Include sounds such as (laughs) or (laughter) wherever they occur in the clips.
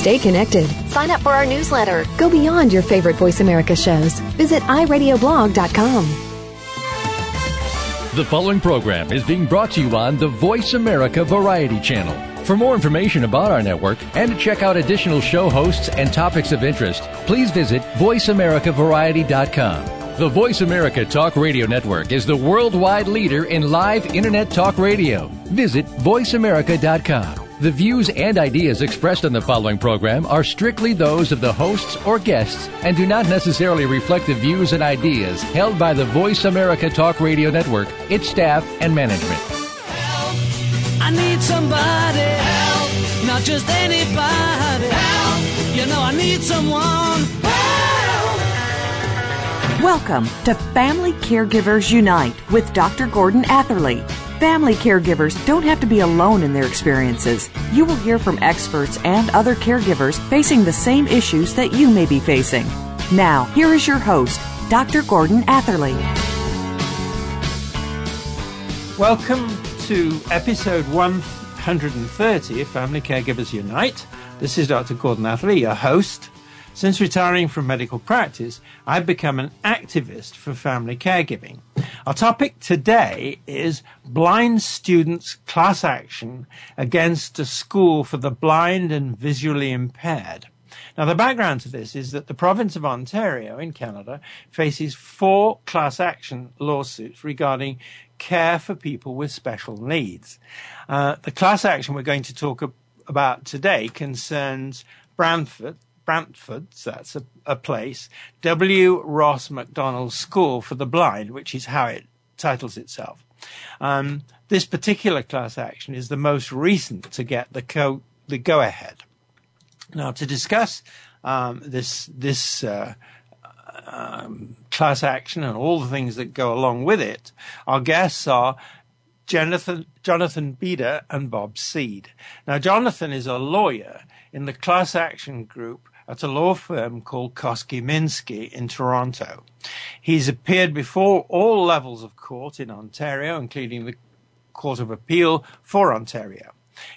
Stay connected. Sign up for our newsletter. Go beyond your favorite Voice America shows. Visit iradioblog.com. The following program is being brought to you on the Voice America Variety Channel. For more information about our network and to check out additional show hosts and topics of interest, please visit VoiceAmericaVariety.com. The Voice America Talk Radio Network is the worldwide leader in live Internet talk radio. Visit VoiceAmerica.com. The views and ideas expressed on the following program are strictly those of the hosts or guests and do not necessarily reflect the views and ideas held by the Voice America Talk Radio Network, its staff, and management. Help. I need somebody. Help. Not just anybody. Help. You know, I need someone. help. Welcome to Family Caregivers Unite with Dr. Gordon Atherley. Family caregivers don't have to be alone in their experiences. You will hear from experts and other caregivers facing the same issues that you may be facing. Now, here is your host, Dr. Gordon Atherley. Welcome to episode 130 of Family Caregivers Unite. This is Dr. Gordon Atherley, your host. Since retiring from medical practice, I've become an activist for family caregiving. Our topic today is blind students class action against a school for the blind and visually impaired. Now, the background to this is that the province of Ontario in Canada faces four class action lawsuits regarding care for people with special needs. Uh, the class action we're going to talk about today concerns Brantford, Brantford, so that's a, a place, W. Ross MacDonald School for the Blind, which is how it titles itself. Um, this particular class action is the most recent to get the co- the go ahead. Now, to discuss um, this this uh, um, class action and all the things that go along with it, our guests are Jonathan Jonathan Bida and Bob Seed. Now, Jonathan is a lawyer in the class action group at a law firm called Koskie Minsky in Toronto. He's appeared before all levels of court in Ontario, including the Court of Appeal for Ontario.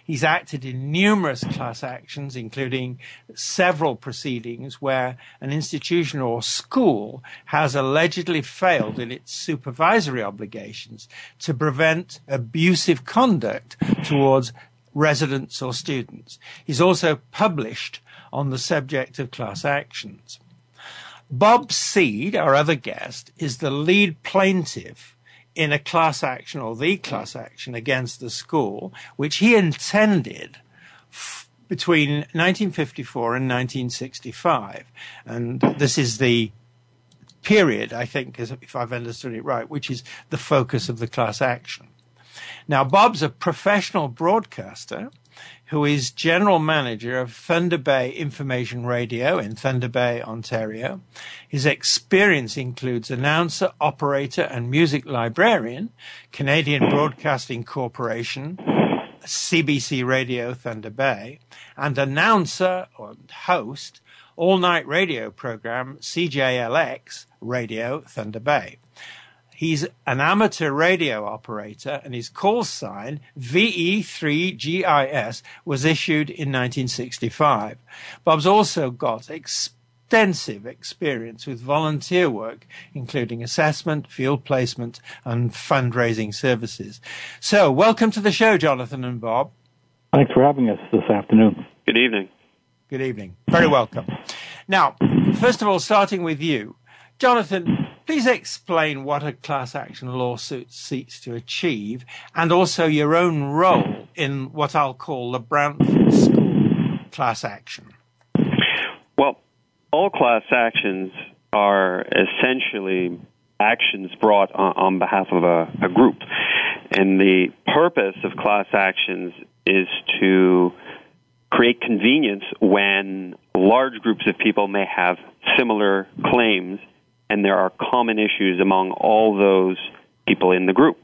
He's acted in numerous class actions, including several proceedings where an institution or school has allegedly failed in its supervisory obligations to prevent abusive conduct towards residents or students. He's also published on the subject of class actions. Bob Seed, our other guest, is the lead plaintiff in a class action or the class action against the school, which he intended f- between 1954 and 1965. And this is the period, I think, if I've understood it right, which is the focus of the class action. Now, Bob's a professional broadcaster who is general manager of Thunder Bay Information Radio in Thunder Bay, Ontario. His experience includes announcer, operator, and music librarian, Canadian hmm. Broadcasting Corporation, CBC Radio Thunder Bay, and announcer or host all night radio program CJLX Radio Thunder Bay. He's an amateur radio operator and his call sign VE3GIS was issued in 1965. Bob's also got extensive experience with volunteer work, including assessment, field placement, and fundraising services. So, welcome to the show, Jonathan and Bob. Thanks for having us this afternoon. Good evening. Good evening. Very welcome. Now, first of all, starting with you, Jonathan, Please explain what a class action lawsuit seeks to achieve and also your own role in what I'll call the Brantford School class action. Well, all class actions are essentially actions brought on, on behalf of a, a group. And the purpose of class actions is to create convenience when large groups of people may have similar claims and there are common issues among all those people in the group.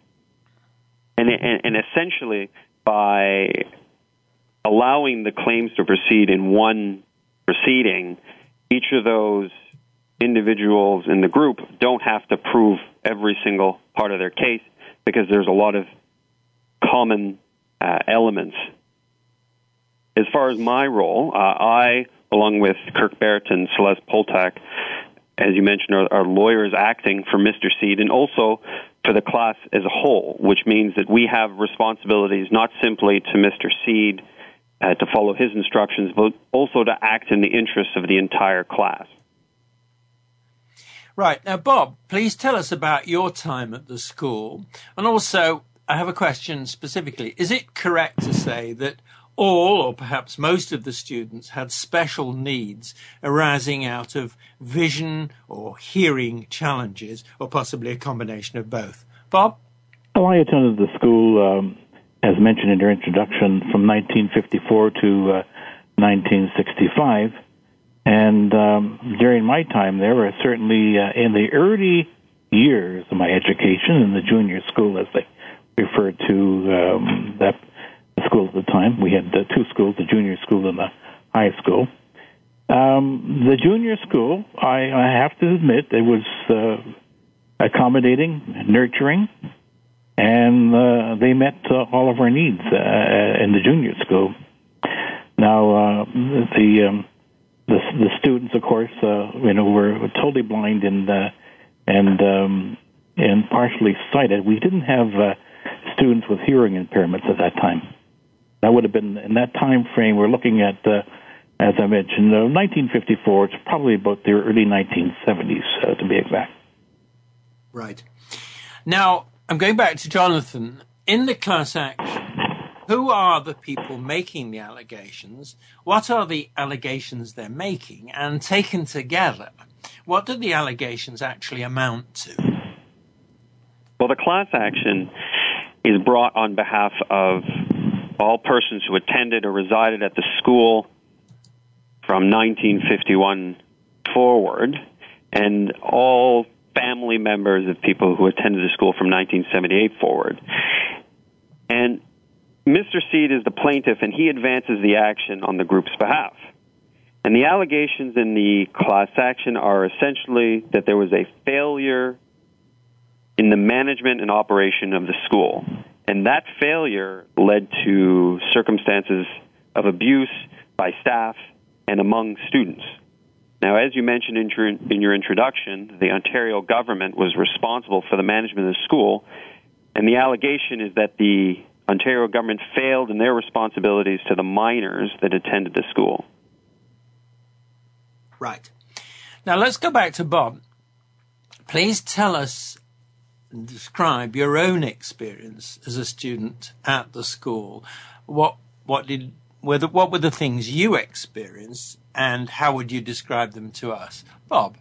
And, and, and essentially, by allowing the claims to proceed in one proceeding, each of those individuals in the group don't have to prove every single part of their case because there's a lot of common uh, elements as far as my role, uh, I, along with Kirk Baert and Celeste Poltak, as you mentioned, are, are lawyers acting for Mr. Seed and also for the class as a whole, which means that we have responsibilities not simply to Mr. Seed uh, to follow his instructions, but also to act in the interests of the entire class. Right. Now, Bob, please tell us about your time at the school. And also, I have a question specifically. Is it correct to say that all, or perhaps most of the students had special needs arising out of vision or hearing challenges, or possibly a combination of both? Bob? Well, I attended the school, um, as mentioned in your introduction, from 1954 to uh, 1965. And um, during my time there, certainly uh, in the early years of my education in the junior school, as they referred to um, that school at the time, we had two schools: the junior school and the high school. Um, the junior school, I, I have to admit, it was uh, accommodating, nurturing, and uh, they met uh, all of our needs uh, in the junior school. Now, uh, the um, the, the students, of course, uh, you know, were totally blind and and um, and partially sighted. We didn't have students with hearing impairments at that time. That would have been in that time frame. We're looking at, uh, as I mentioned, uh, 1954. It's probably about the early 1970s, uh, to be exact. Right. Now, I'm going back to Jonathan. In the class action, who are the people making the allegations? What are the allegations they're making? And taken together, what do the allegations actually amount to? Well, the class action is brought on behalf of all persons who attended or resided at the school from 1951 forward, and all family members of people who attended the school from 1978 forward. And Mr. Seed is the plaintiff, and he advances the action on the group's behalf. And the allegations in the class action are essentially that there was a failure in the management and operation of the school. And that failure led to circumstances of abuse by staff and among students. Now, as you mentioned in your, in your introduction, the Ontario government was responsible for the management of the school, and the allegation is that the Ontario government failed in their responsibilities to the minors that attended the school. Right. Now let's go back to Bob. Please tell us and describe your own experience as a student at the school. What what did were the, what were the things you experienced, and how would you describe them to us, Bob?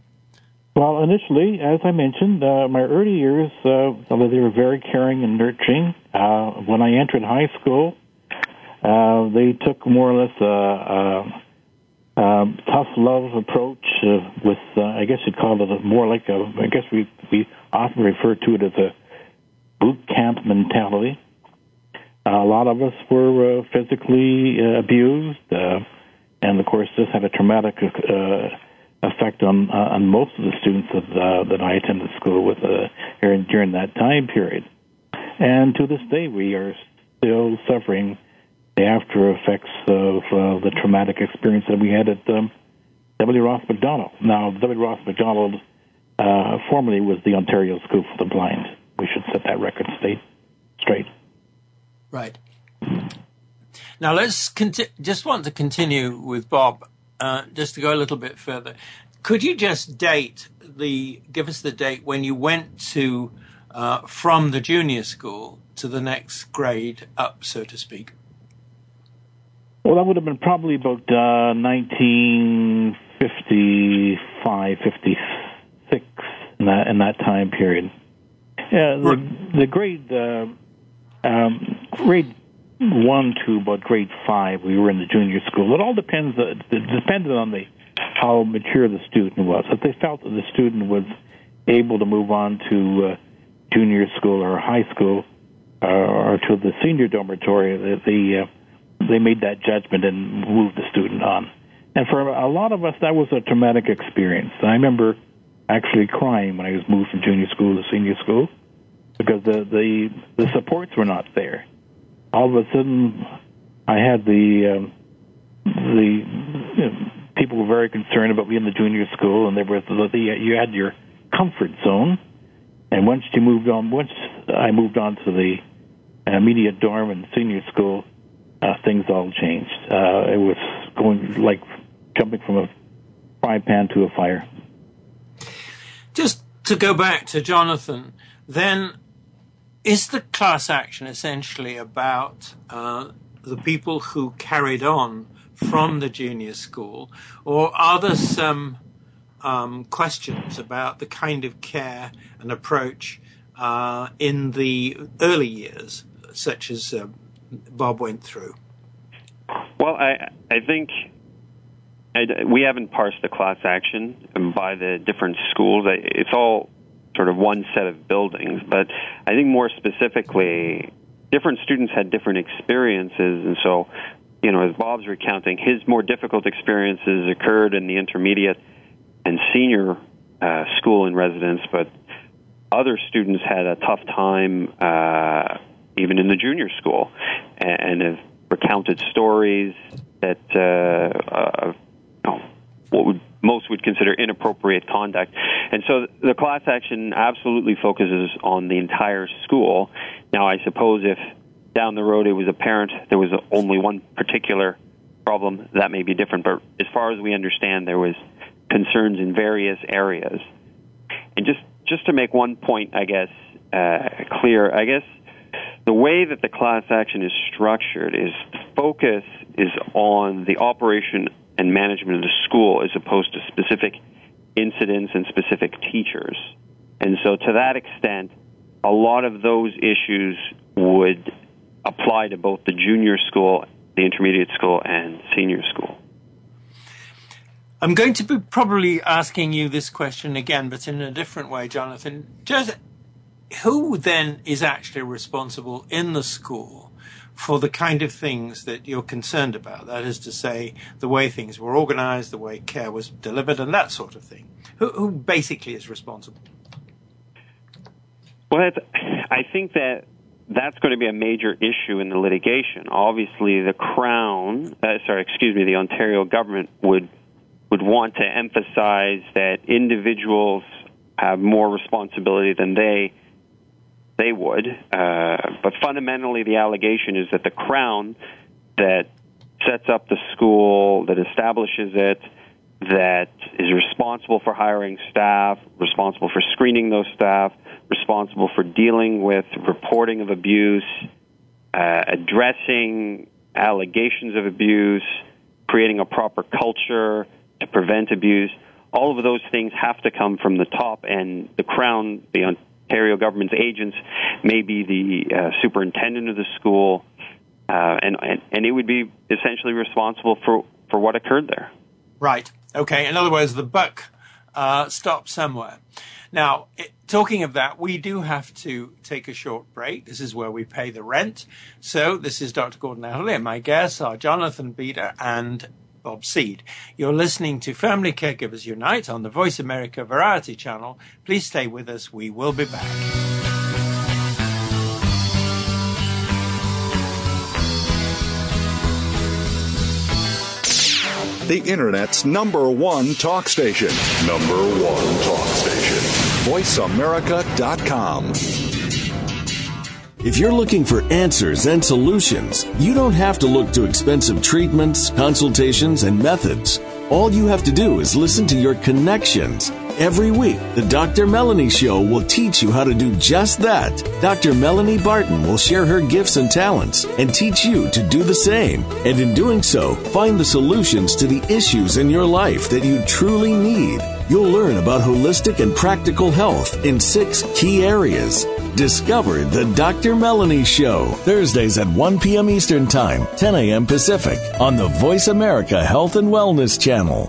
Well, initially, as I mentioned, uh, my early years, uh, they were very caring and nurturing. Uh, when I entered high school, uh, they took more or less a, a, a tough love approach uh, with, uh, I guess you'd call it a, more like a, I guess we, we often refer to it as a boot camp mentality. Uh, a lot of us were uh, physically uh, abused, uh, and of course, this had a traumatic uh, effect on uh, on most of the students that that I attended school with during, that time period. And to this day, we are still suffering the after effects of the traumatic experience that we had at um, W. Ross Macdonald. Now, W. Ross Macdonald uh, formerly was the Ontario School for the Blind. We should set that record straight. Straight. Right. Now let's conti- just want to continue with Bob uh, just to go a little bit further, could you just date the give us the date when you went to uh, from the junior school to the next grade up, so to speak? Well, that would have been probably about uh, 1955, 56 in that in that time period. Yeah, the, the grade uh, um, grade one to about grade five, we were in the junior school. It all depends. Uh, it depended on the how mature the student was. If they felt that the student was able to move on to uh, junior school or high school uh, or to the senior dormitory, they they, uh, they made that judgment and moved the student on. And for a lot of us, that was a traumatic experience. I remember actually crying when I was moved from junior school to senior school because the the, the supports were not there all of a sudden I had the um, the you know, people were very concerned about being in the junior school, and there was the, you had your comfort zone, and once you moved on, once I moved on to the immediate dorm and senior school, uh, things all changed. Uh, it was going like jumping from a frying pan to a fire. Just to go back to Jonathan, then is the class action essentially about uh, the people who carried on from the junior school, or are there some um, questions about the kind of care and approach uh, in the early years, such as uh, Bob went through? Well, I I think I, we haven't parsed the class action by the different schools. It's all sort of one set of buildings, but I think more specifically, different students had different experiences, and so you know, as Bob's recounting, his more difficult experiences occurred in the intermediate and senior uh, school in residence, but other students had a tough time uh, even in the junior school and, have recounted stories that uh, you know, what would most would consider inappropriate conduct. And so the class action absolutely focuses on the entire school. Now, I suppose if down the road it was apparent there was only one particular problem, that may be different. But as far as we understand, there was concerns in various areas. And just just to make one point, I guess uh, clear, I guess the way that the class action is structured is focus is on the operation and management of the school as opposed to specific incidents and specific teachers. And so, to that extent, a lot of those issues would apply to both the junior school, the intermediate school, and senior school. I'm going to be probably asking you this question again, but in a different way, Jonathan. Just who then is actually responsible in the school for the kind of things that you're concerned about? That is to say, the way things were organized, the way care was delivered, and that sort of thing. Who, who basically is responsible? Well, I think that that's going to be a major issue in the litigation. Obviously, the Crown, uh, sorry, excuse me, the Ontario government would would want to emphasize that individuals have more responsibility than they they would. Uh, but fundamentally, the allegation is that the Crown that sets up the school, that establishes it, that is responsible for hiring staff, responsible for screening those staff, responsible for dealing with reporting of abuse, uh, addressing allegations of abuse, creating a proper culture to prevent abuse. All of those things have to come from the top, and the Crown, the Ontario government's agents, maybe the uh, superintendent of the school, uh, and, and and it would be essentially responsible for for what occurred there. Right. Okay. In other words, the buck uh, stops somewhere. Now, it, talking of that, we do have to take a short break. This is where we pay the rent. So this is Dr. Gordon Atherley, and my guests are Jonathan Bida and Bob Seed. You're listening to Family Caregivers Unite on the Voice America Variety Channel. Please stay with us. We will be back. the Internet's number one talk station. Number one talk station. VoiceAmerica.com. If you're looking for answers and solutions, you don't have to look to expensive treatments, consultations, and methods. All you have to do is listen to your connections Every week, the Dr. Melanie Show will teach you how to do just that. Dr. Melanie Barton will share her gifts and talents and teach you to do the same. And in doing so, find the solutions to the issues in your life that you truly need. You'll learn about holistic and practical health in six key areas. Discover the Dr. Melanie Show, Thursdays at 1 p.m. Eastern Time, 10 a.m. Pacific, on the Voice America Health and Wellness Channel.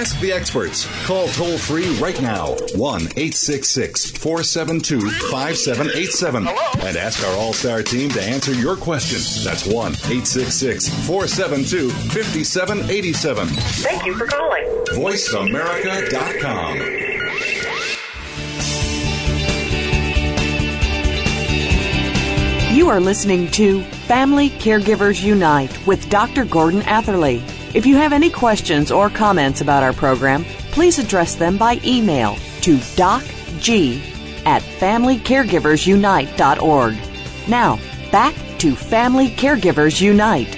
Ask the experts. Call toll free right now 1 866 472 5787 and ask our All Star team to answer your question. That's 1 866 472 5787. Thank you for calling. VoiceAmerica.com. You are listening to Family Caregivers Unite with Dr. Gordon Atherley. If you have any questions or comments about our program, please address them by email to docg at familycaregiversunite.org. Now, back to Family Caregivers Unite.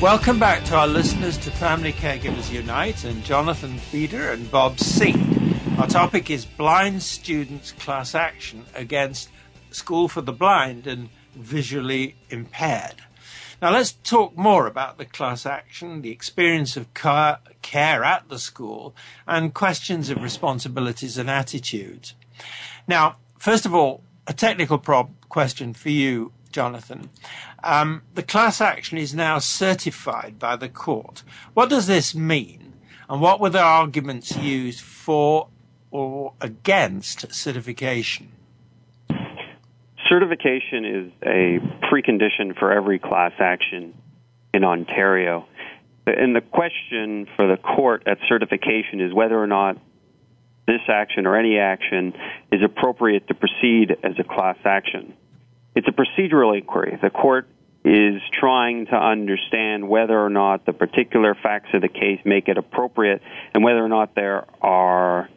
Welcome back to our listeners to Family Caregivers Unite and Jonathan Bida and Bob Seed. Our topic is blind students class action against School for the Blind and Visually Impaired. Now let's talk more about the class action, the experience of care at the school, and questions of responsibilities and attitudes. Now, first of all, a technical prob- question for you, Jonathan. Um, the class action is now certified by the court. What does this mean? And what were the arguments used for or against certification? Certification is a precondition for every class action in Ontario. And the question for the court at certification is whether or not this action or any action is appropriate to proceed as a class action. It's a procedural inquiry. The court is trying to understand whether or not the particular facts of the case make it appropriate and whether or not there are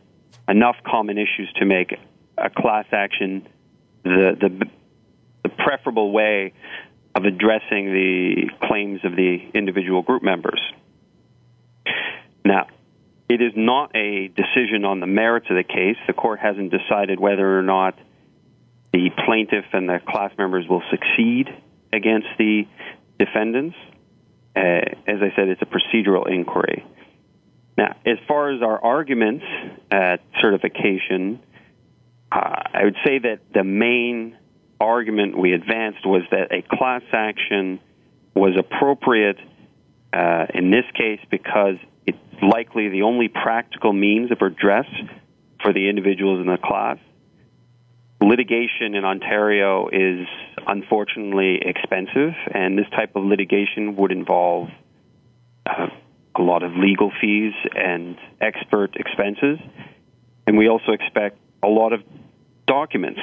enough common issues to make a class action the, the, the preferable way of addressing the claims of the individual group members. Now, it is not a decision on the merits of the case. The court hasn't decided whether or not the plaintiff and the class members will succeed against the defendants. Uh, as I said, it's a procedural inquiry. Now, as far as our arguments at certification, uh, I would say that the main argument we advanced was that a class action was appropriate uh, in this case because it's likely the only practical means of redress for the individuals in the class. Litigation in Ontario is unfortunately expensive, and this type of litigation would involve uh, a lot of legal fees and expert expenses. And we also expect a lot of documents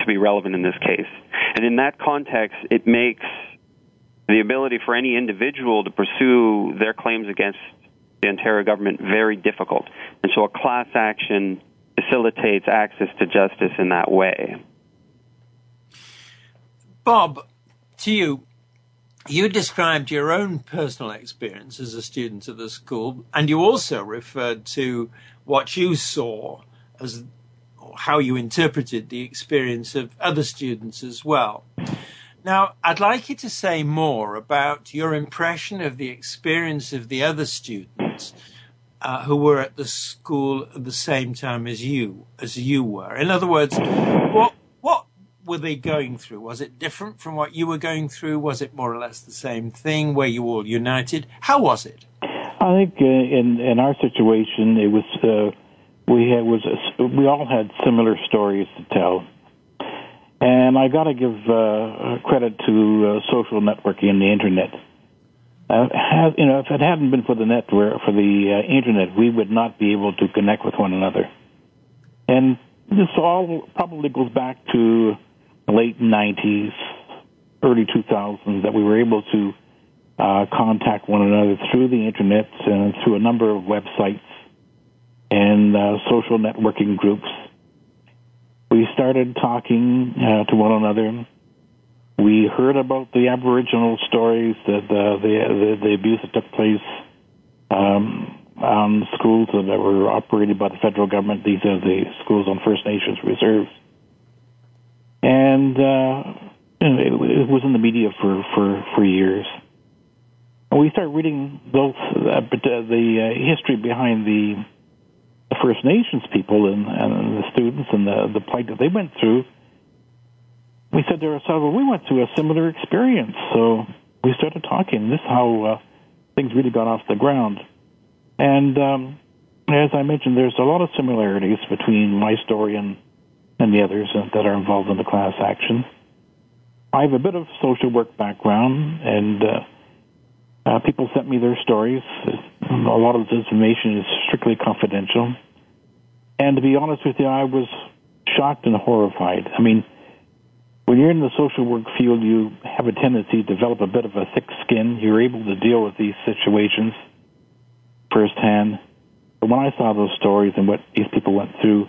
to be relevant in this case. And in that context, it makes the ability for any individual to pursue their claims against the Ontario government very difficult. And so a class action facilitates access to justice in that way. Bob, to you, you described your own personal experience as a student at the school, and you also referred to what you saw as how you interpreted the experience of other students as well. Now, I'd like you to say more about your impression of the experience of the other students uh, who were at the school at the same time as you, as you were. In other words, what what were they going through? Was it different from what you were going through? Was it more or less the same thing? Were you all united? How was it? I think uh, in in our situation, it was uh, we had was we all had similar stories to tell, and I got to give uh, credit to uh, social networking and the internet. Uh, have, you know, if it hadn't been for the network, for the uh, internet, we would not be able to connect with one another. And this all probably goes back to late '90s, early 2000s, that we were able to uh, contact one another through the internet and through a number of websites and uh, social networking groups. We started talking uh, to one another. We heard about the Aboriginal stories, the the, the, the, the abuse that took place um, on schools that were operated by the federal government. These are the schools on First Nations reserves, and uh, it, it was in the media for for for years. We start reading both uh, the uh, history behind the, First Nations people and, and the students and the the plight that they went through. We said to ourselves, "Well, we went through a similar experience." So we started talking. This is how uh, things really got off the ground. And um, as I mentioned, there's a lot of similarities between my story and, and the others that are involved in the class action. I have a bit of social work background, and uh, uh, people sent me their stories. A lot of this information is strictly confidential. And to be honest with you, I was shocked and horrified. I mean, when you're in the social work field, you have a tendency to develop a bit of a thick skin. You're able to deal with these situations firsthand. But when I saw those stories and what these people went through,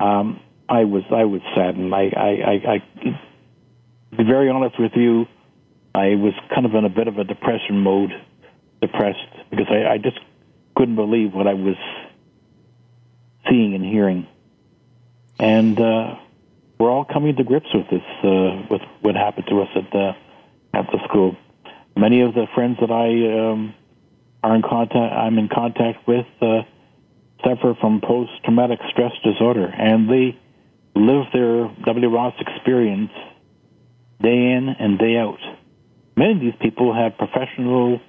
um, I was I was saddened. I, I, I, I, to be very honest with you, I was kind of in a bit of a depression mode, depressed because I, I just couldn't believe what I was seeing and hearing, and uh, we're all coming to grips with this, uh, with what happened to us at the at the school. Many of the friends that I um, are in contact, I'm in contact with, uh, suffer from post-traumatic stress disorder, and they live their W. Ross experience day in and day out. Many of these people have professional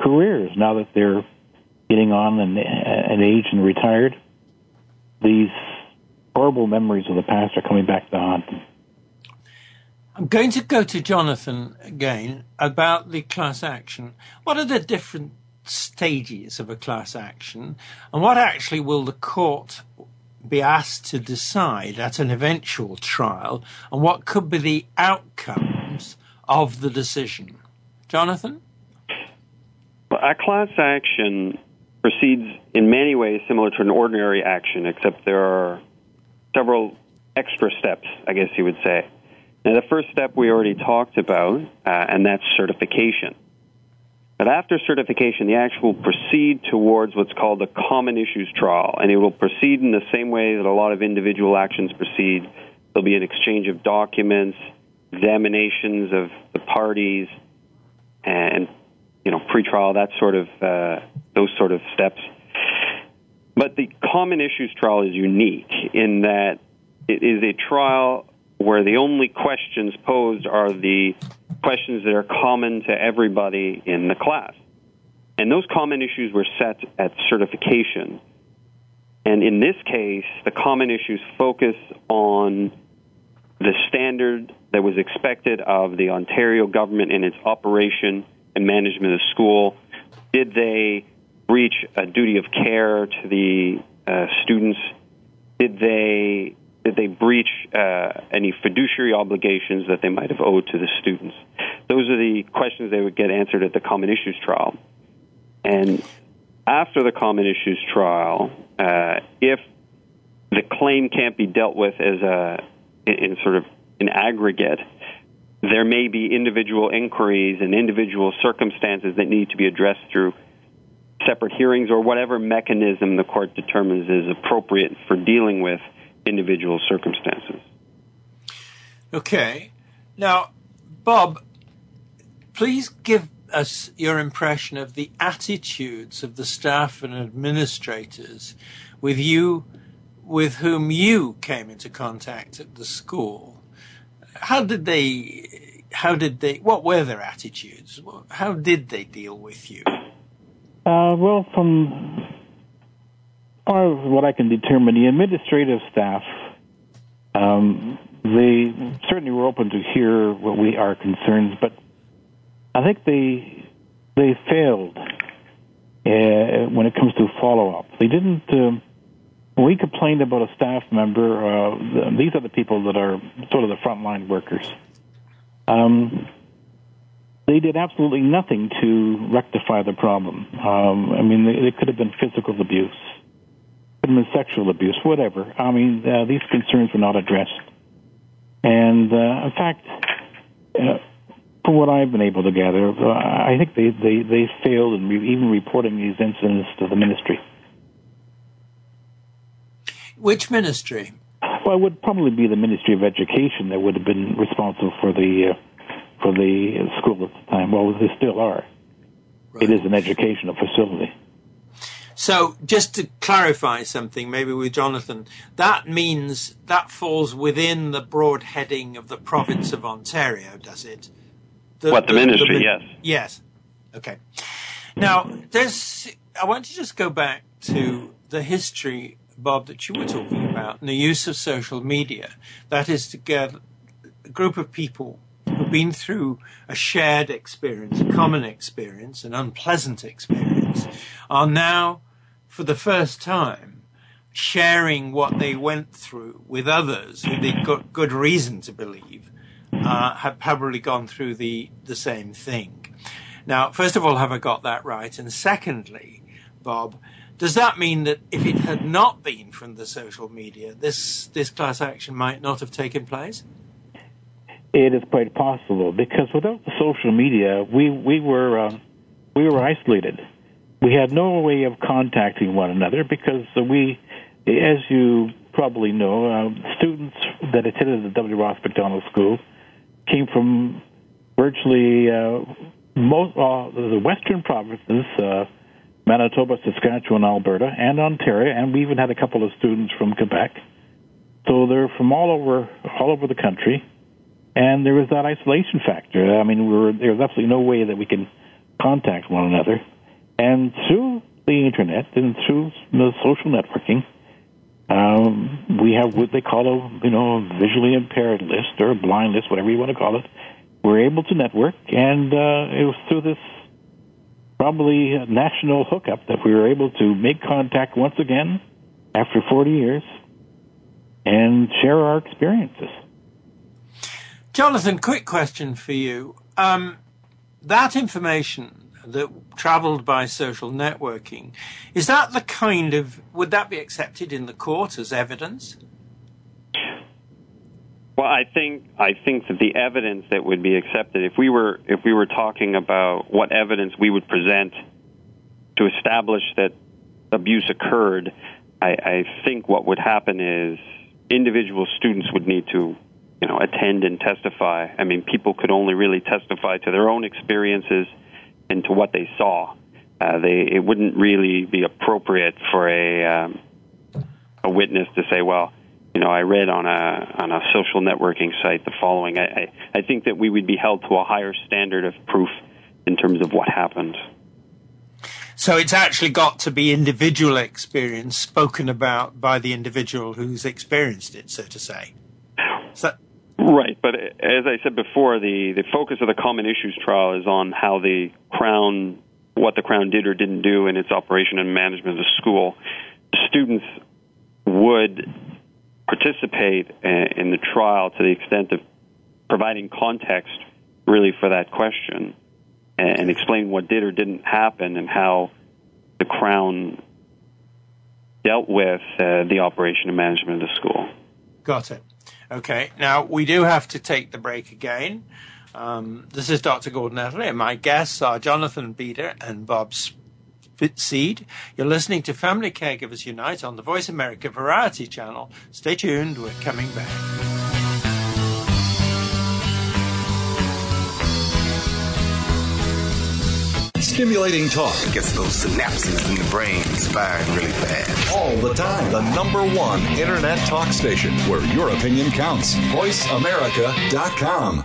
careers now that they're getting on in, in age and retired. These horrible memories of the past are coming back to haunt them. I'm going to go to Jonathan again about the class action. What are the different stages of a class action, and what actually will the court be asked to decide at an eventual trial, and what could be the outcomes of the decision? Jonathan? Well, a class action proceeds in many ways similar to an ordinary action, except there are several extra steps, I guess you would say. Now, the first step we already talked about, uh, and that's certification. But after certification, the act will proceed towards what's called a common issues trial, and it will proceed in the same way that a lot of individual actions proceed. There'll be an exchange of documents, examinations of the parties, and you know, pretrial, that sort of uh, those sort of steps. But the common issues trial is unique in that it is a trial where the only questions posed are the questions that are common to everybody in the class. And those common issues were set at certification. And in this case, the common issues focus on the standard that was expected of the Ontario government in its operation and management of the school. Did they breach a duty of care to the uh, students? Did they did they breach uh, any fiduciary obligations that they might have owed to the students? Those are the questions they would get answered at the common issues trial. And after the common issues trial, uh, if the claim can't be dealt with as a in, in sort of an aggregate, there may be individual inquiries and individual circumstances that need to be addressed through separate hearings or whatever mechanism the court determines is appropriate for dealing with individual circumstances. Okay. Now, Bob, please give us your impression of the attitudes of the staff and administrators with you with whom you came into contact at the school. How did they how did they what were their attitudes? How did they deal with you? Uh, well, from what I can determine, the administrative staff, um, they certainly were open to hear what we our concerns, but I think they they failed uh, when it comes to follow up. They didn't. Uh, we complained about a staff member, uh, these are the people that are sort of the frontline workers. Um, they did absolutely nothing to rectify the problem. Um, I mean, it could have been physical abuse, could have been sexual abuse, whatever. I mean, uh, these concerns were not addressed. And uh, in fact, uh, from what I've been able to gather, uh, I think they, they, they failed in re- even reporting these incidents to the ministry. Which ministry? Well, it would probably be the Ministry of Education that would have been responsible for the uh, for the school at the time. Well, they still are. Right. It is an educational facility. So, just to clarify something, maybe with Jonathan, that means that falls within the broad heading of the province of Ontario, does it? The, what the, the ministry? The, yes. Yes. Okay. Now, there's. I want to just go back to the history, Bob, that you were talking about, and the use of social media. That is to get a group of people who've been through a shared experience, a common experience, an unpleasant experience, are now, for the first time, sharing what they went through with others who they've got good reason to believe uh, have probably gone through the, the same thing. Now, first of all, have I got that right? And secondly, Bob, does that mean that if it had not been from the social media, this this class action might not have taken place? It is quite possible because without the social media, we we were uh, we were isolated. We had no way of contacting one another because we, as you probably know, uh, students that attended the W. Ross Macdonald School came from virtually uh, most uh, the western provinces, uh, Manitoba, Saskatchewan, Alberta, and Ontario, and we even had a couple of students from Quebec. So they're from all over all over the country and there was that isolation factor. I mean, we were, there was absolutely no way that we can contact one another. And through the internet and through the social networking, um, we have what they call a you know a visually impaired list or a blind list, whatever you want to call it. We're able to network, and uh, it was through this probably a national hookup that we were able to make contact once again after 40 years and share our experiences. Jonathan, quick question for you. Um, that information that travelled by social networking, is that the kind of, would that be accepted in the court as evidence? Well, I think I think that the evidence that would be accepted, if we were if we were talking about what evidence we would present to establish that abuse occurred, I, I think what would happen is individual students would need to you know, attend and testify. I mean, people could only really testify to their own experiences and to what they saw. Uh, they it wouldn't really be appropriate for a um, a witness to say, well, you know, I read on a on a social networking site the following. I, I, I think that we would be held to a higher standard of proof in terms of what happened. So it's actually got to be individual experience spoken about by the individual who's experienced it, so to say. So Right, but as I said before, the, the focus of the common issues trial is on how the Crown, what the Crown did or didn't do in its operation and management of the school. Students would participate in the trial to the extent of providing context really for that question and explain what did or didn't happen and how the Crown dealt with uh, the operation and management of the school. Got it. Okay, now we do have to take the break again. Um, this is Dr. Gordon and my guests are Jonathan Bida and Bob Seed. You're listening to Family Caregivers Unite on the Voice America Variety Channel. Stay tuned, we're coming back. Stimulating talk. It gets those synapses in the brain firing really fast. All the time. The number one internet talk station where your opinion counts. VoiceAmerica.com.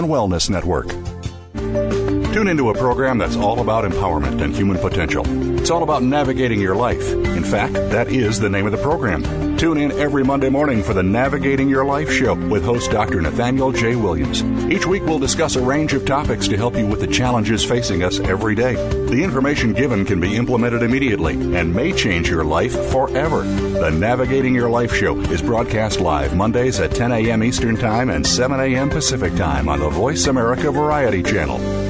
and Wellness Network. Tune into a program that's all about empowerment and human potential. It's all about navigating your life. In fact, that is the name of the program. Tune in every Monday morning for the Navigating Your Life show with host Dr. Nathaniel J. Williams. Each week we'll discuss a range of topics to help you with the challenges facing us every day. The information given can be implemented immediately and may change your life forever. The Navigating Your Life show is broadcast live Mondays at 10 a.m. Eastern Time and 7 a.m. Pacific Time on the Voice America Variety Channel.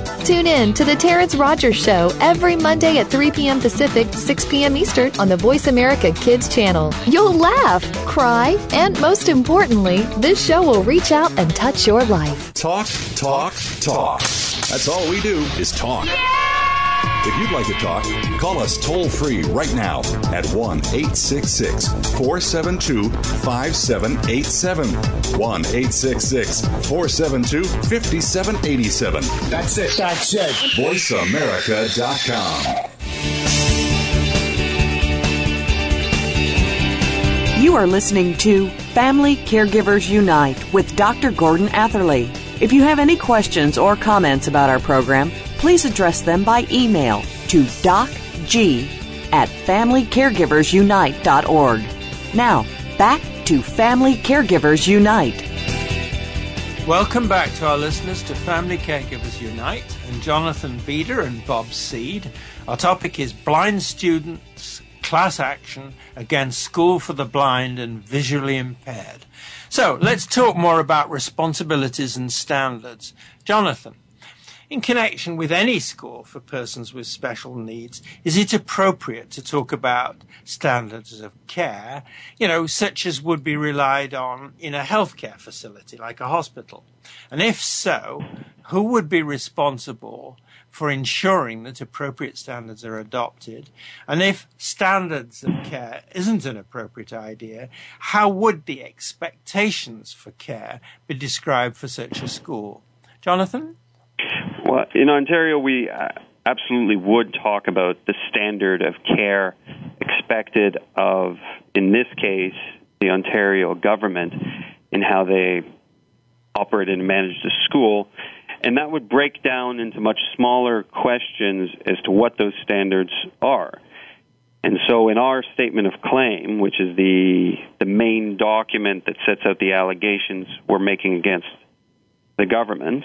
Tune in to The Terrence Rogers Show every Monday at 3 p.m. Pacific, 6 p.m. Eastern on the Voice America Kids channel. You'll laugh, cry, and most importantly, this show will reach out and touch your life. Talk, talk, talk. That's all we do is talk. If you'd like to talk, call us toll free right now at 1 866 472 5787. 1 866 472 5787. That's it. That's it. VoiceAmerica.com. You are listening to Family Caregivers Unite with Dr. Gordon Atherley. If you have any questions or comments about our program, please address them by email to docg at familycaregiversunite.org. Now, back to Family Caregivers Unite. Welcome back to our listeners to Family Caregivers Unite and Jonathan Bida and Bob Seed. Our topic is blind students class action against School for the Blind and Visually Impaired. So let's talk more about responsibilities and standards. Jonathan, in connection with any school for persons with special needs, is it appropriate to talk about standards of care, you know, such as would be relied on in a healthcare facility like a hospital? And if so, who would be responsible for ensuring that appropriate standards are adopted? And if standards of care isn't an appropriate idea, how would the expectations for care be described for such a school? Jonathan? Well, in Ontario, we uh, absolutely would talk about the standard of care expected of, in this case, the Ontario government in how they operate and manage the school. And that would break down into much smaller questions as to what those standards are. And so in our statement of claim, which is the the main document that sets out the allegations we're making against the government,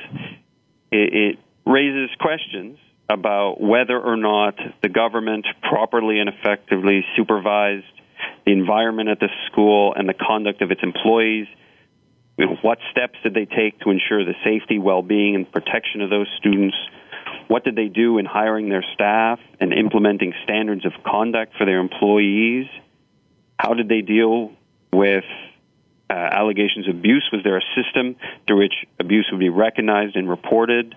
it, it raises questions about whether or not the government properly and effectively supervised the environment at the school and the conduct of its employees. What steps did they take to ensure the safety, well-being, and protection of those students? What did they do in hiring their staff and implementing standards of conduct for their employees? How did they deal with uh, allegations of abuse? Was there a system through which abuse would be recognized and reported?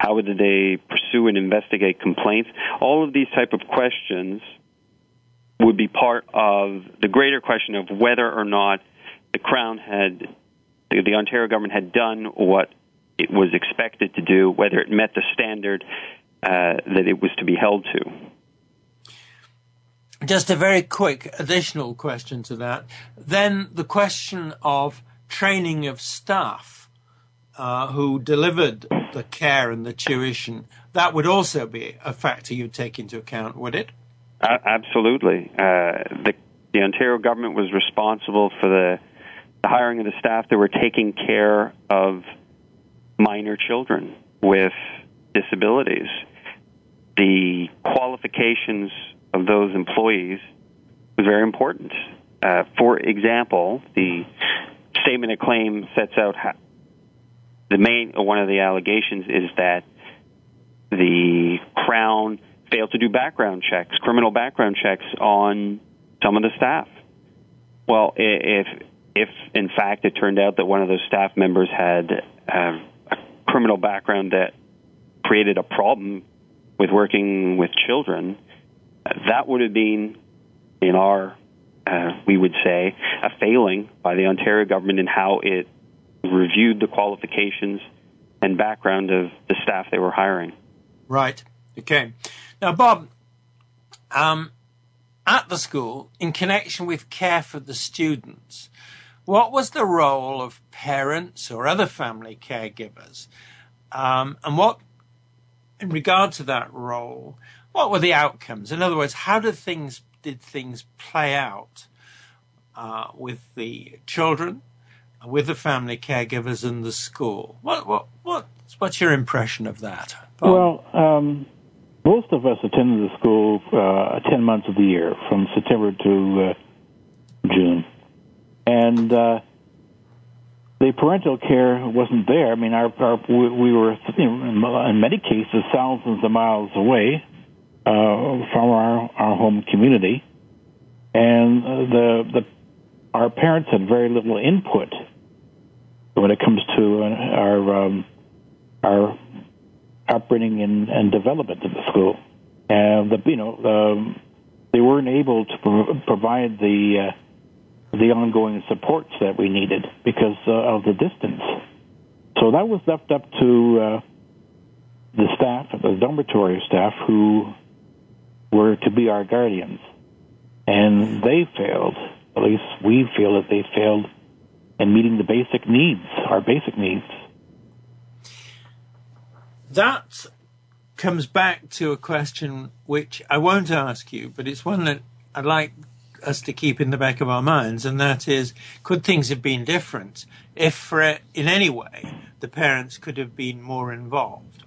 How did they pursue and investigate complaints? All of these type of questions would be part of the greater question of whether or not the Crown had, the Ontario government had done what it was expected to do, whether it met the standard uh, that it was to be held to. Just a very quick additional question to that. Then the question of training of staff uh, who delivered the care and the tuition, that would also be a factor you'd take into account, would it? Uh, absolutely. The, the Ontario government was responsible for the, the hiring of the staff that were taking care of minor children with disabilities. The qualifications of those employees was very important. Uh, for example, the statement of claim sets out how, the main one of the allegations is that the Crown failed to do background checks, criminal background checks on some of the staff. Well, if if in fact it turned out that one of those staff members had uh, a criminal background that created a problem with working with children, that would have been, in our, uh, we would say, a failing by the Ontario government in how it reviewed the qualifications and background of the staff they were hiring. Right. Okay. Now, Bob, um, at the school, in connection with care for the students, what was the role of parents or other family caregivers? Um, and what, in regard to that role, what were the outcomes? In other words, how did things did things play out uh, with the children, with the family caregivers, and the school? What what what what's your impression of that? Bob? Well, um, most of us attended the school uh, ten months of the year, from September to uh, June, and uh, the parental care wasn't there. I mean, our, our we were in many cases thousands of miles away uh, from our our home community, and the the our parents had very little input when it comes to our um, our upbringing and, and development of the school. And the you know um, they weren't able to pro- provide the uh, the ongoing supports that we needed because uh, of the distance. So that was left up to uh, the staff, the dormitory staff, who were to be our guardians, and they failed. At least we feel that they failed in meeting the basic needs, our basic needs that comes back to a question which I won't ask you, but it's one that I'd like us to keep in the back of our minds, and that is, could things have been different if, in any way, the parents could have been more involved?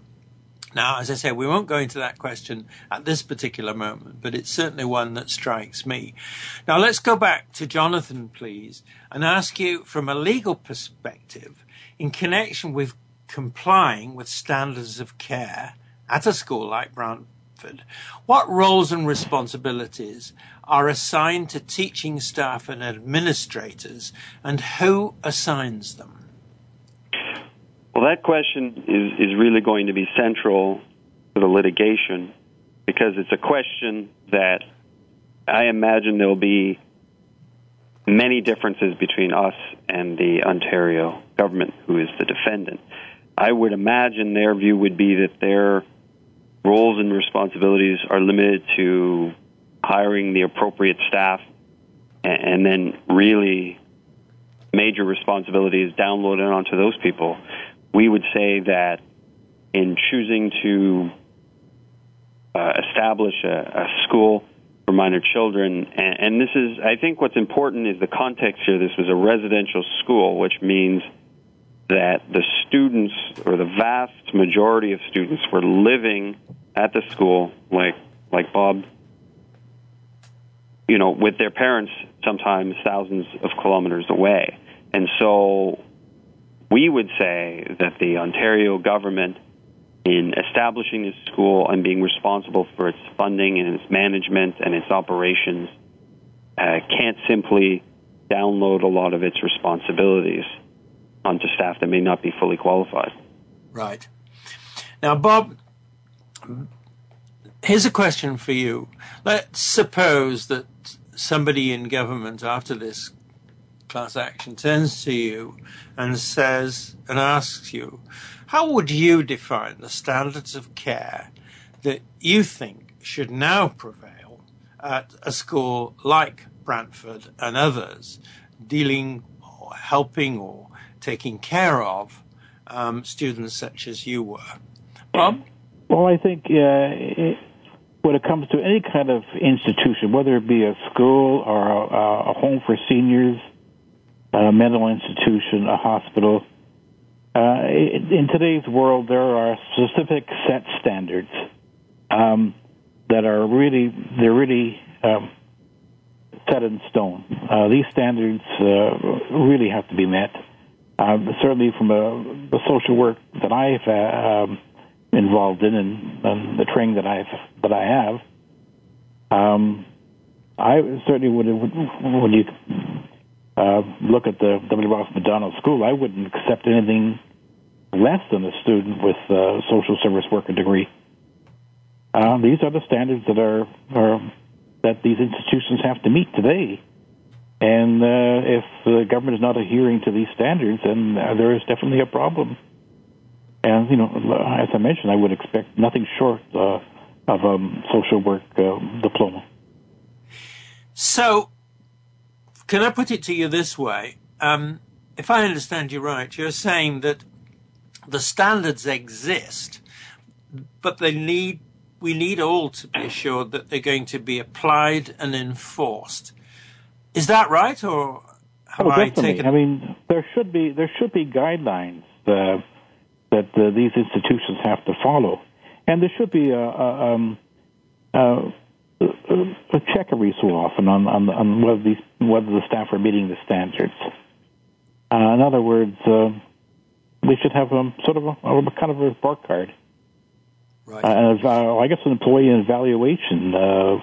Now, as I say, we won't go into that question at this particular moment, but it's certainly one that strikes me. Now, let's go back to Jonathan, please, and ask you from a legal perspective, in connection with complying with standards of care at a school like Brantford, what roles and responsibilities are assigned to teaching staff and administrators, and who assigns them? Well, that question is, is really going to be central to the litigation because it's a question that I imagine there'll be many differences between us and the Ontario government, who is the defendant. I would imagine their view would be that their roles and responsibilities are limited to hiring the appropriate staff and, then really major responsibilities downloaded onto those people. We would say that in choosing to uh, establish a, a, school for minor children, and, and this is, I think what's important is the context here. This was a residential school, which means that the students, or the vast majority of students, were living at the school, like like Bob, you know, with their parents, sometimes thousands of kilometers away, and so we would say that the Ontario government, in establishing this school and being responsible for its funding and its management and its operations, uh, can't simply download a lot of its responsibilities onto staff that may not be fully qualified. Right. Now, Bob, here's a question for you. Let's suppose that somebody in government after this class action turns to you and says and asks you, how would you define the standards of care that you think should now prevail at a school like Brantford and others dealing or helping or taking care of um, students such as you were. Bob? Well, I think uh, it, when it comes to any kind of institution, whether it be a school or a, a home for seniors, a mental institution, a hospital, uh, in today's world, there are specific set standards um, that are really they're really um, set in stone. Uh, these standards uh, really have to be met. Um, certainly from a, the social work that I've uh, um, involved in and, and, the training that I've that I have, um, I certainly would when you uh, look at the W. Ross Macdonald School, I wouldn't accept anything less than a student with a social service worker degree. Uh, these are the standards that are, are that these institutions have to meet today. And uh, if the government is not adhering to these standards, then there is definitely a problem. And you know, as I mentioned, I would expect nothing short uh, of a social work uh, diploma. So, can I put it to you this way? Um, if I understand you right, you're saying that the standards exist, but they need we need all to be assured that they're going to be applied and enforced. Is that right, or have oh, I taken? I mean, there should be there should be guidelines uh, that uh, these institutions have to follow, and there should be a, a, um, a, a check every so often on, on, on whether these whether the staff are meeting the standards. Uh, in other words, uh, we should have um, sort of a, a kind of a report card. Right. Uh, uh, I guess an employee evaluation uh,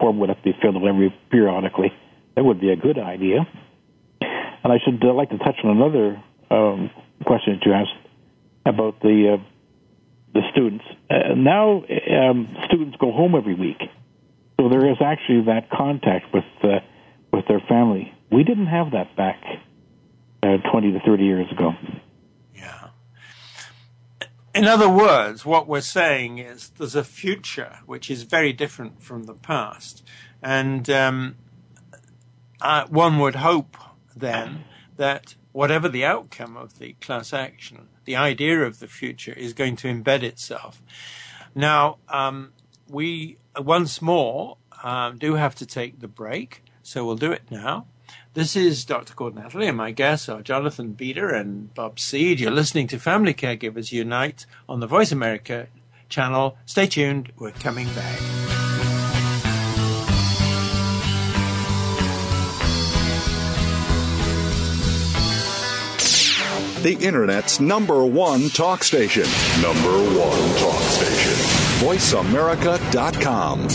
form would have to be filled out every periodically. That would be a good idea. And I should uh, like to touch on another um, question that you asked about the uh, the students. Uh, now, um, students go home every week, so there is actually that contact with uh, with their family. We didn't have that back uh, twenty to thirty years ago. Yeah. In other words, what we're saying is there's a future which is very different from the past, and um, uh, one would hope then that whatever the outcome of the class action, the idea of the future is going to embed itself. Now, um, we once more um, do have to take the break, so we'll do it now. This is Dr. Gordon Atherley, and my guests are Jonathan Bida and Bob Seed. You're listening to Family Caregivers Unite on the Voice America channel. Stay tuned, we're coming back. The Internet's number one talk station. Number one talk station. VoiceAmerica.com.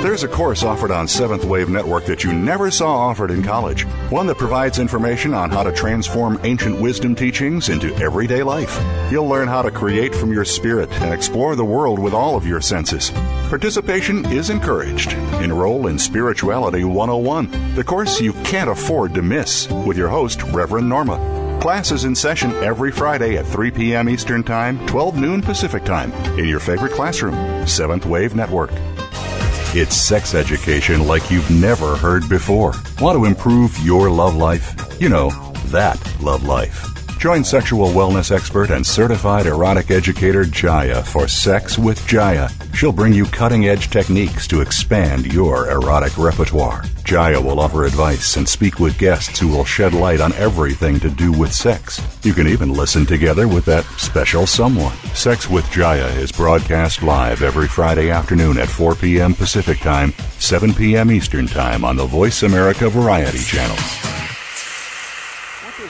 There's a course offered on Seventh Wave Network that you never saw offered in college. One that provides information on how to transform ancient wisdom teachings into everyday life. You'll learn how to create from your spirit and explore the world with all of your senses. Participation is encouraged. Enroll in Spirituality 101, the course you can't afford to miss, with your host, Reverend Norma. Class is in session every Friday at 3 p.m. Eastern Time, 12 noon Pacific Time, in your favorite classroom, Seventh Wave Network. It's sex education like you've never heard before. Want to improve your love life? You know, that love life. Join sexual wellness expert and certified erotic educator Jaya for Sex with Jaya. She'll bring you cutting edge techniques to expand your erotic repertoire. Jaya will offer advice and speak with guests who will shed light on everything to do with sex. You can even listen together with that special someone. Sex with Jaya is broadcast live every Friday afternoon at 4 p.m. Pacific Time, 7 p.m. Eastern Time on the Voice America Variety Channel.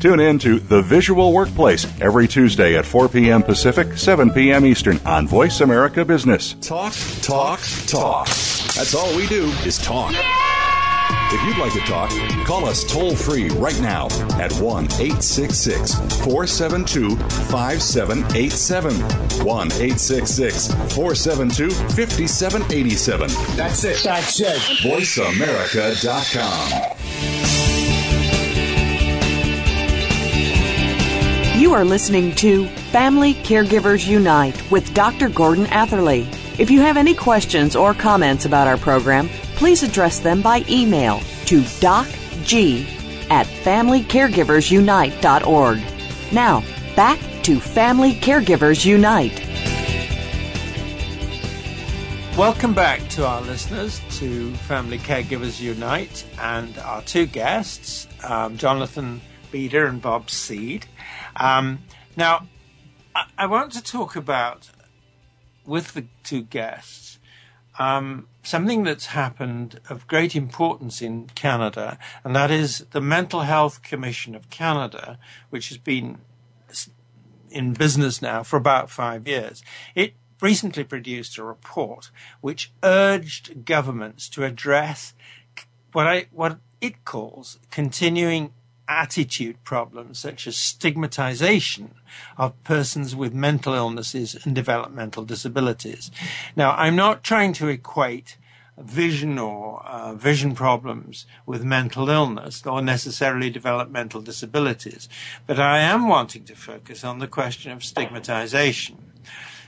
Tune in to The Visual Workplace every Tuesday at 4 p.m. Pacific, 7 p.m. Eastern on Voice America Business. Talk, talk, talk. That's all we do is talk. If you'd like to talk, call us toll free right now at 1 866 472 5787. 1 866 472 5787. That's it. That's it. VoiceAmerica.com. You are listening to Family Caregivers Unite with Dr. Gordon Atherley. If you have any questions or comments about our program, please address them by email to docg at familycaregiversunite.org. Now, back to Family Caregivers Unite. Welcome back to our listeners to Family Caregivers Unite and our two guests, um, Jonathan Bida and Bob Seed. Um, now, I, I, want to talk about, with the two guests, um, something that's happened of great importance in Canada, and that is the Mental Health Commission of Canada, which has been in business now for about five years. It recently produced a report which urged governments to address what I what it calls continuing attitude problems such as stigmatization of persons with mental illnesses and developmental disabilities. Now, I'm not trying to equate vision or uh, vision problems with mental illness or necessarily developmental disabilities, but I am wanting to focus on the question of stigmatization.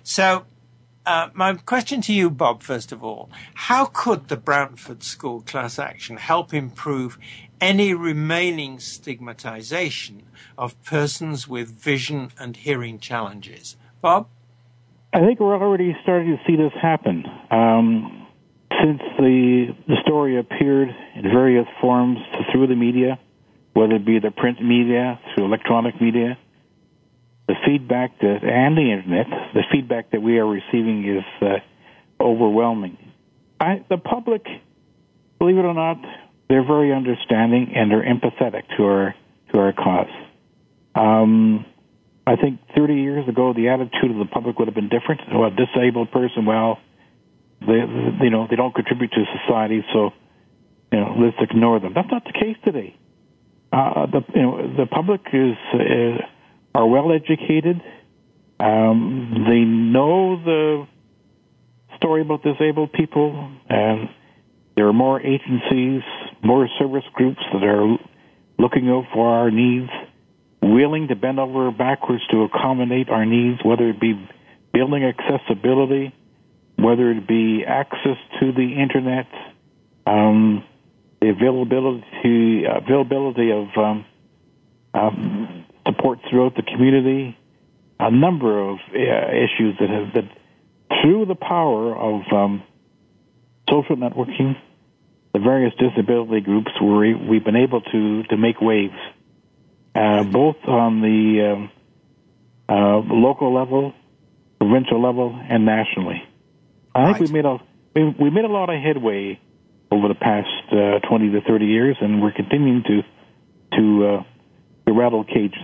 So, uh, my question to you, Bob, first of all, how could the Brantford School class action help improve any remaining stigmatization of persons with vision and hearing challenges? Bob? I think we're already starting to see this happen. Um, since the, the story appeared in various forms through the media, whether it be the print media, through electronic media, the feedback that, and the internet, the feedback that we are receiving is uh, overwhelming. I, the public, believe it or not, they're very understanding and they're empathetic to our to our cause. Um, I think 30 years ago, the attitude of the public would have been different. Well, a disabled person, well, they, you know, they don't contribute to society, so you know, let's ignore them. That's not the case today. Uh, the you know the public is, is are well educated. Um, they know the story about disabled people, and there are more agencies, more service groups that are looking out for our needs, willing to bend over backwards to accommodate our needs, whether it be building accessibility, whether it be access to the internet, um, the availability availability of um, um, support throughout the community, a number of uh, issues that have been through the power of um, social networking, the various disability groups, where we've been able to to make waves, uh, both on the um, uh, local level, provincial level, and nationally. I right. think we made a we, we made a lot of headway over the past uh, 20 to 30 years, and we're continuing to to uh, to rattle cages.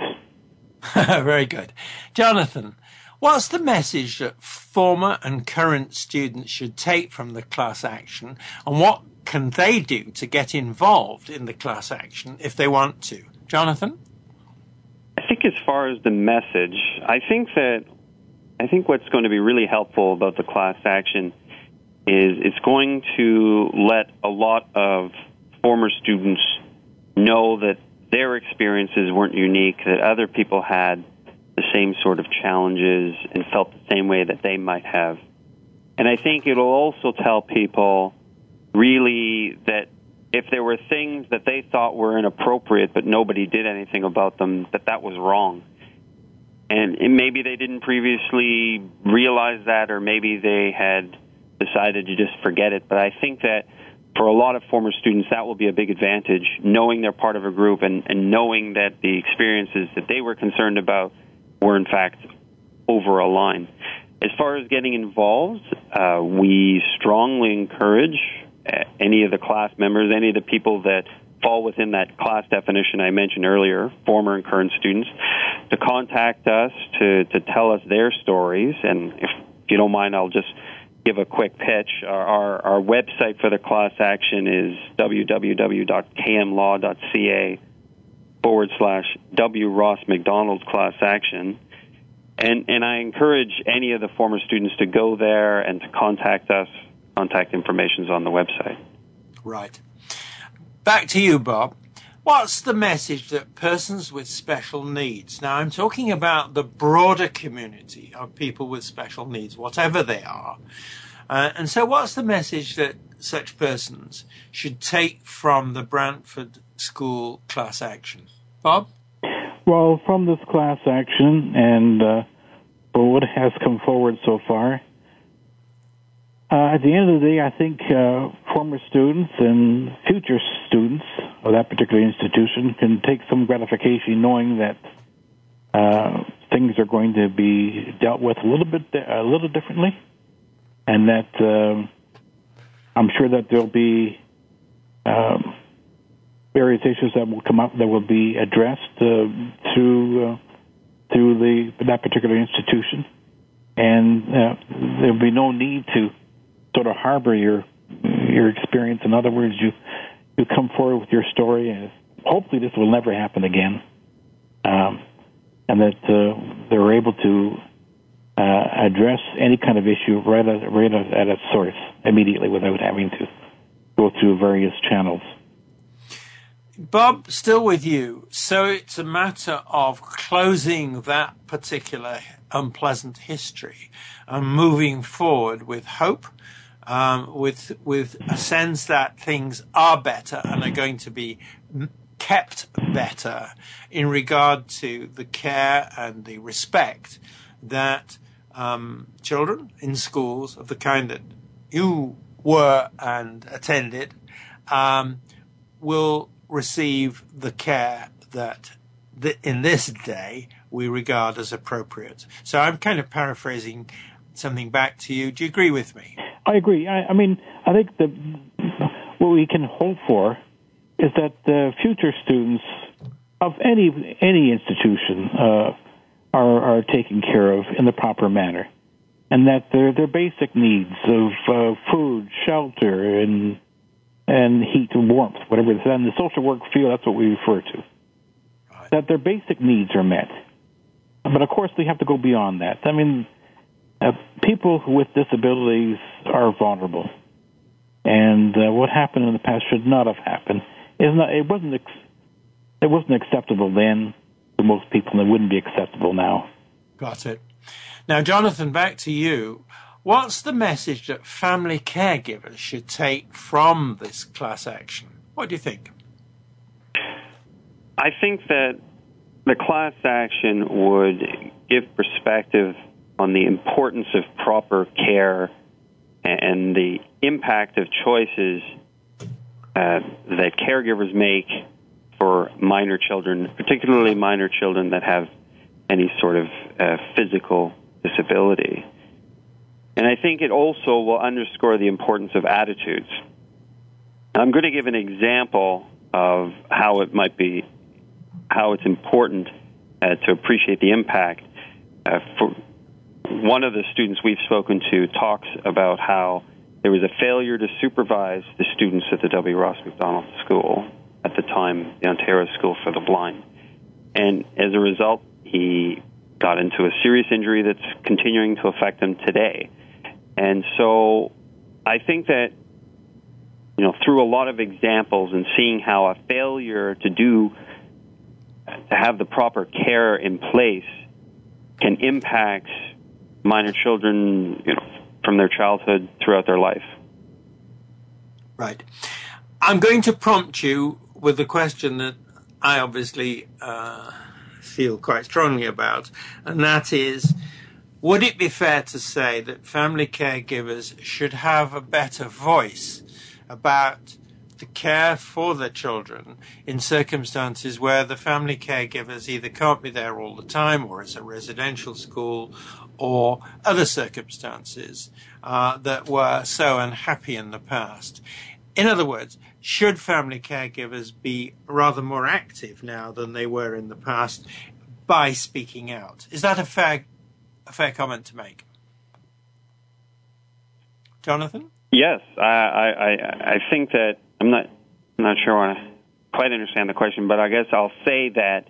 (laughs) Very good, Jonathan. What's the message that former and current students should take from the class action, and what can they do to get involved in the class action if they want to? Jonathan? I think as far as the message, I think that I think what's going to be really helpful about the class action is it's going to let a lot of former students know that their experiences weren't unique, that other people had the same sort of challenges and felt the same way that they might have. And I think it'll also tell people really that if there were things that they thought were inappropriate but nobody did anything about them, that that was wrong. And, maybe they didn't previously realize that, or maybe they had decided to just forget it. But I think that for a lot of former students, that will be a big advantage, knowing they're part of a group and, and knowing that the experiences that they were concerned about were in fact over a line. As far as getting involved, uh, we strongly encourage uh, any of the class members, any of the people that fall within that class definition I mentioned earlier, former and current students, to contact us to, to tell us their stories. And if you don't mind, I'll just give a quick pitch. Our, our, our website for the class action is www.kmlaw.ca forward slash W. Ross Macdonald's class action. And, and I encourage any of the former students to go there and to contact us. Contact information is on the website. Right. Back to you, Bob. What's the message that persons with special needs? Now, I'm talking about the broader community of people with special needs, whatever they are. Uh, and so, what's the message that such persons should take from the Brantford School class action? Bob? Well, from this class action and uh, what has come forward so far, uh, at the end of the day, I think uh, former students and future students of that particular institution can take some gratification knowing that uh, things are going to be dealt with a little bit a little differently, and that um, I'm sure that there'll be um, various issues that will come up that will be addressed uh, through uh, through the that particular institution. and uh, there'll be no need to sort of harbor your your experience. In other words, you you come forward with your story, and hopefully this will never happen again, um, and that uh, they're able to uh, address any kind of issue right at, right at its source immediately without having to go through various channels. Bob, still with you. So it's a matter of closing that particular unpleasant history and moving forward with hope, um, with with a sense that things are better and are going to be kept better in regard to the care and the respect that um, children in schools of the kind that you were and attended um, will receive the care that th- in this day we regard as appropriate. So I'm kind of paraphrasing something back to you. Do you agree with me? I agree. I, I mean, I think that what we can hope for is that the future students of any any institution uh, are are taken care of in the proper manner, and that their their basic needs of uh, food, shelter, and and heat and warmth, whatever it's in the social work field, that's what we refer to. Right. That their basic needs are met. But of course, they have to go beyond that. I mean, uh, people with disabilities are vulnerable, and uh, what happened in the past should not have happened. Not, it wasn't. Ex- it wasn't acceptable then to most people, and it wouldn't be acceptable now. Got it. Now, Jonathan, back to you. What's the message that family caregivers should take from this class action? What do you think? I think that the class action would give perspective on the importance of proper care and the impact of choices uh, that caregivers make for minor children, particularly minor children that have any sort of uh, physical disability. And I think it also will underscore the importance of attitudes. I'm going to give an example of how it might be, how it's important uh, to appreciate the impact. Uh, for one of the students we've spoken to talks about how there was a failure to supervise the students at the W. Ross Macdonald School at the time, the Ontario School for the Blind. And as a result, he got into a serious injury that's continuing to affect him today. And so I think that, you know, through a lot of examples and seeing how a failure to do, to have the proper care in place can impact minor children, you know, from their childhood throughout their life. Right. I'm going to prompt you with a question that I obviously uh, feel quite strongly about, and that is would it be fair to say that family caregivers should have a better voice about the care for their children in circumstances where the family caregivers either can't be there all the time or it's a residential school or other circumstances uh, that were so unhappy in the past? In other words, should family caregivers be rather more active now than they were in the past by speaking out? Is that a fair a fair comment to make. Jonathan? Yes, I, I, I think that I'm not I'm not sure I quite understand the question, but I guess I'll say that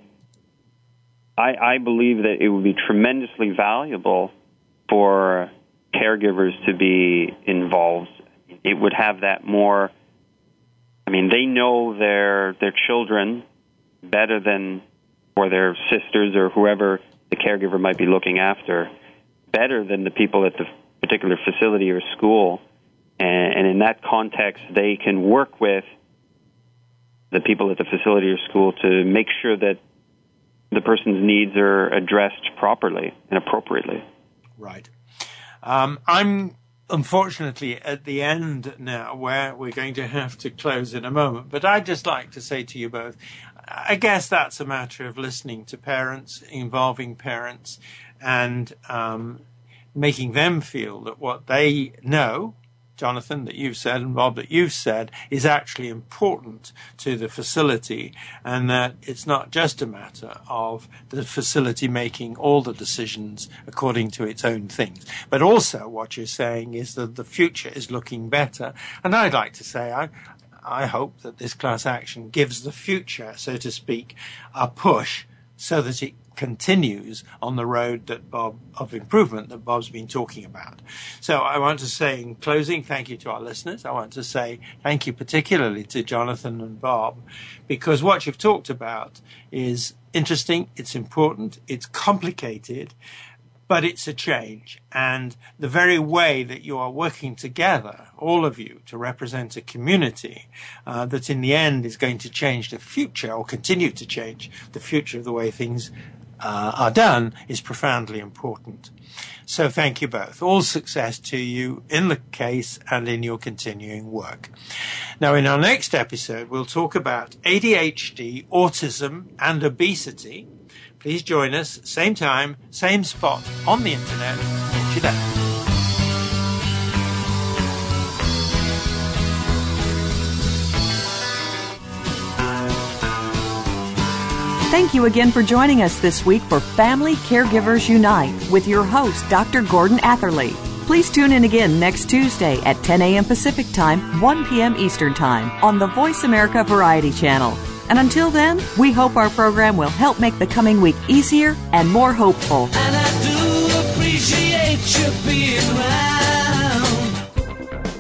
I, I believe that it would be tremendously valuable for caregivers to be involved. It would have that more. I mean, they know their their children better than or their sisters or whoever the caregiver might be looking after better than the people at the particular facility or school. And, and in that context, they can work with the people at the facility or school to make sure that the person's needs are addressed properly and appropriately. Right. Um, I'm unfortunately at the end now where we're going to have to close in a moment. But I'd just like to say to you both, I guess that's a matter of listening to parents, involving parents, and um, making them feel that what they know Jonathan, that you've said and Bob that you've said is actually important to the facility and that it's not just a matter of the facility making all the decisions according to its own things. But also what you're saying is that the future is looking better. And I'd like to say I, I hope that this class action gives the future, so to speak, a push so that it continues on the road that Bob of improvement that Bob's been talking about. So I want to say in closing, thank you to our listeners. I want to say thank you particularly to Jonathan and Bob because what you've talked about is interesting, it's important, it's complicated, but it's a change. And the very way that you are working together, all of you, to represent a community uh, that in the end is going to change the future or continue to change the future of the way things uh, are done is profoundly important. So thank you both. All success to you in the case and in your continuing work. Now, in our next episode, we'll talk about ADHD, autism, and obesity. Please join us, same time, same spot on the internet. To you then. Thank you again for joining us this week for Family Caregivers Unite with your host, Dr. Gordon Atherley. Please tune in again next Tuesday at 10 a.m. Pacific Time, 1 p.m. Eastern Time on the Voice America Variety Channel. And until then, we hope our program will help make the coming week easier and more hopeful. And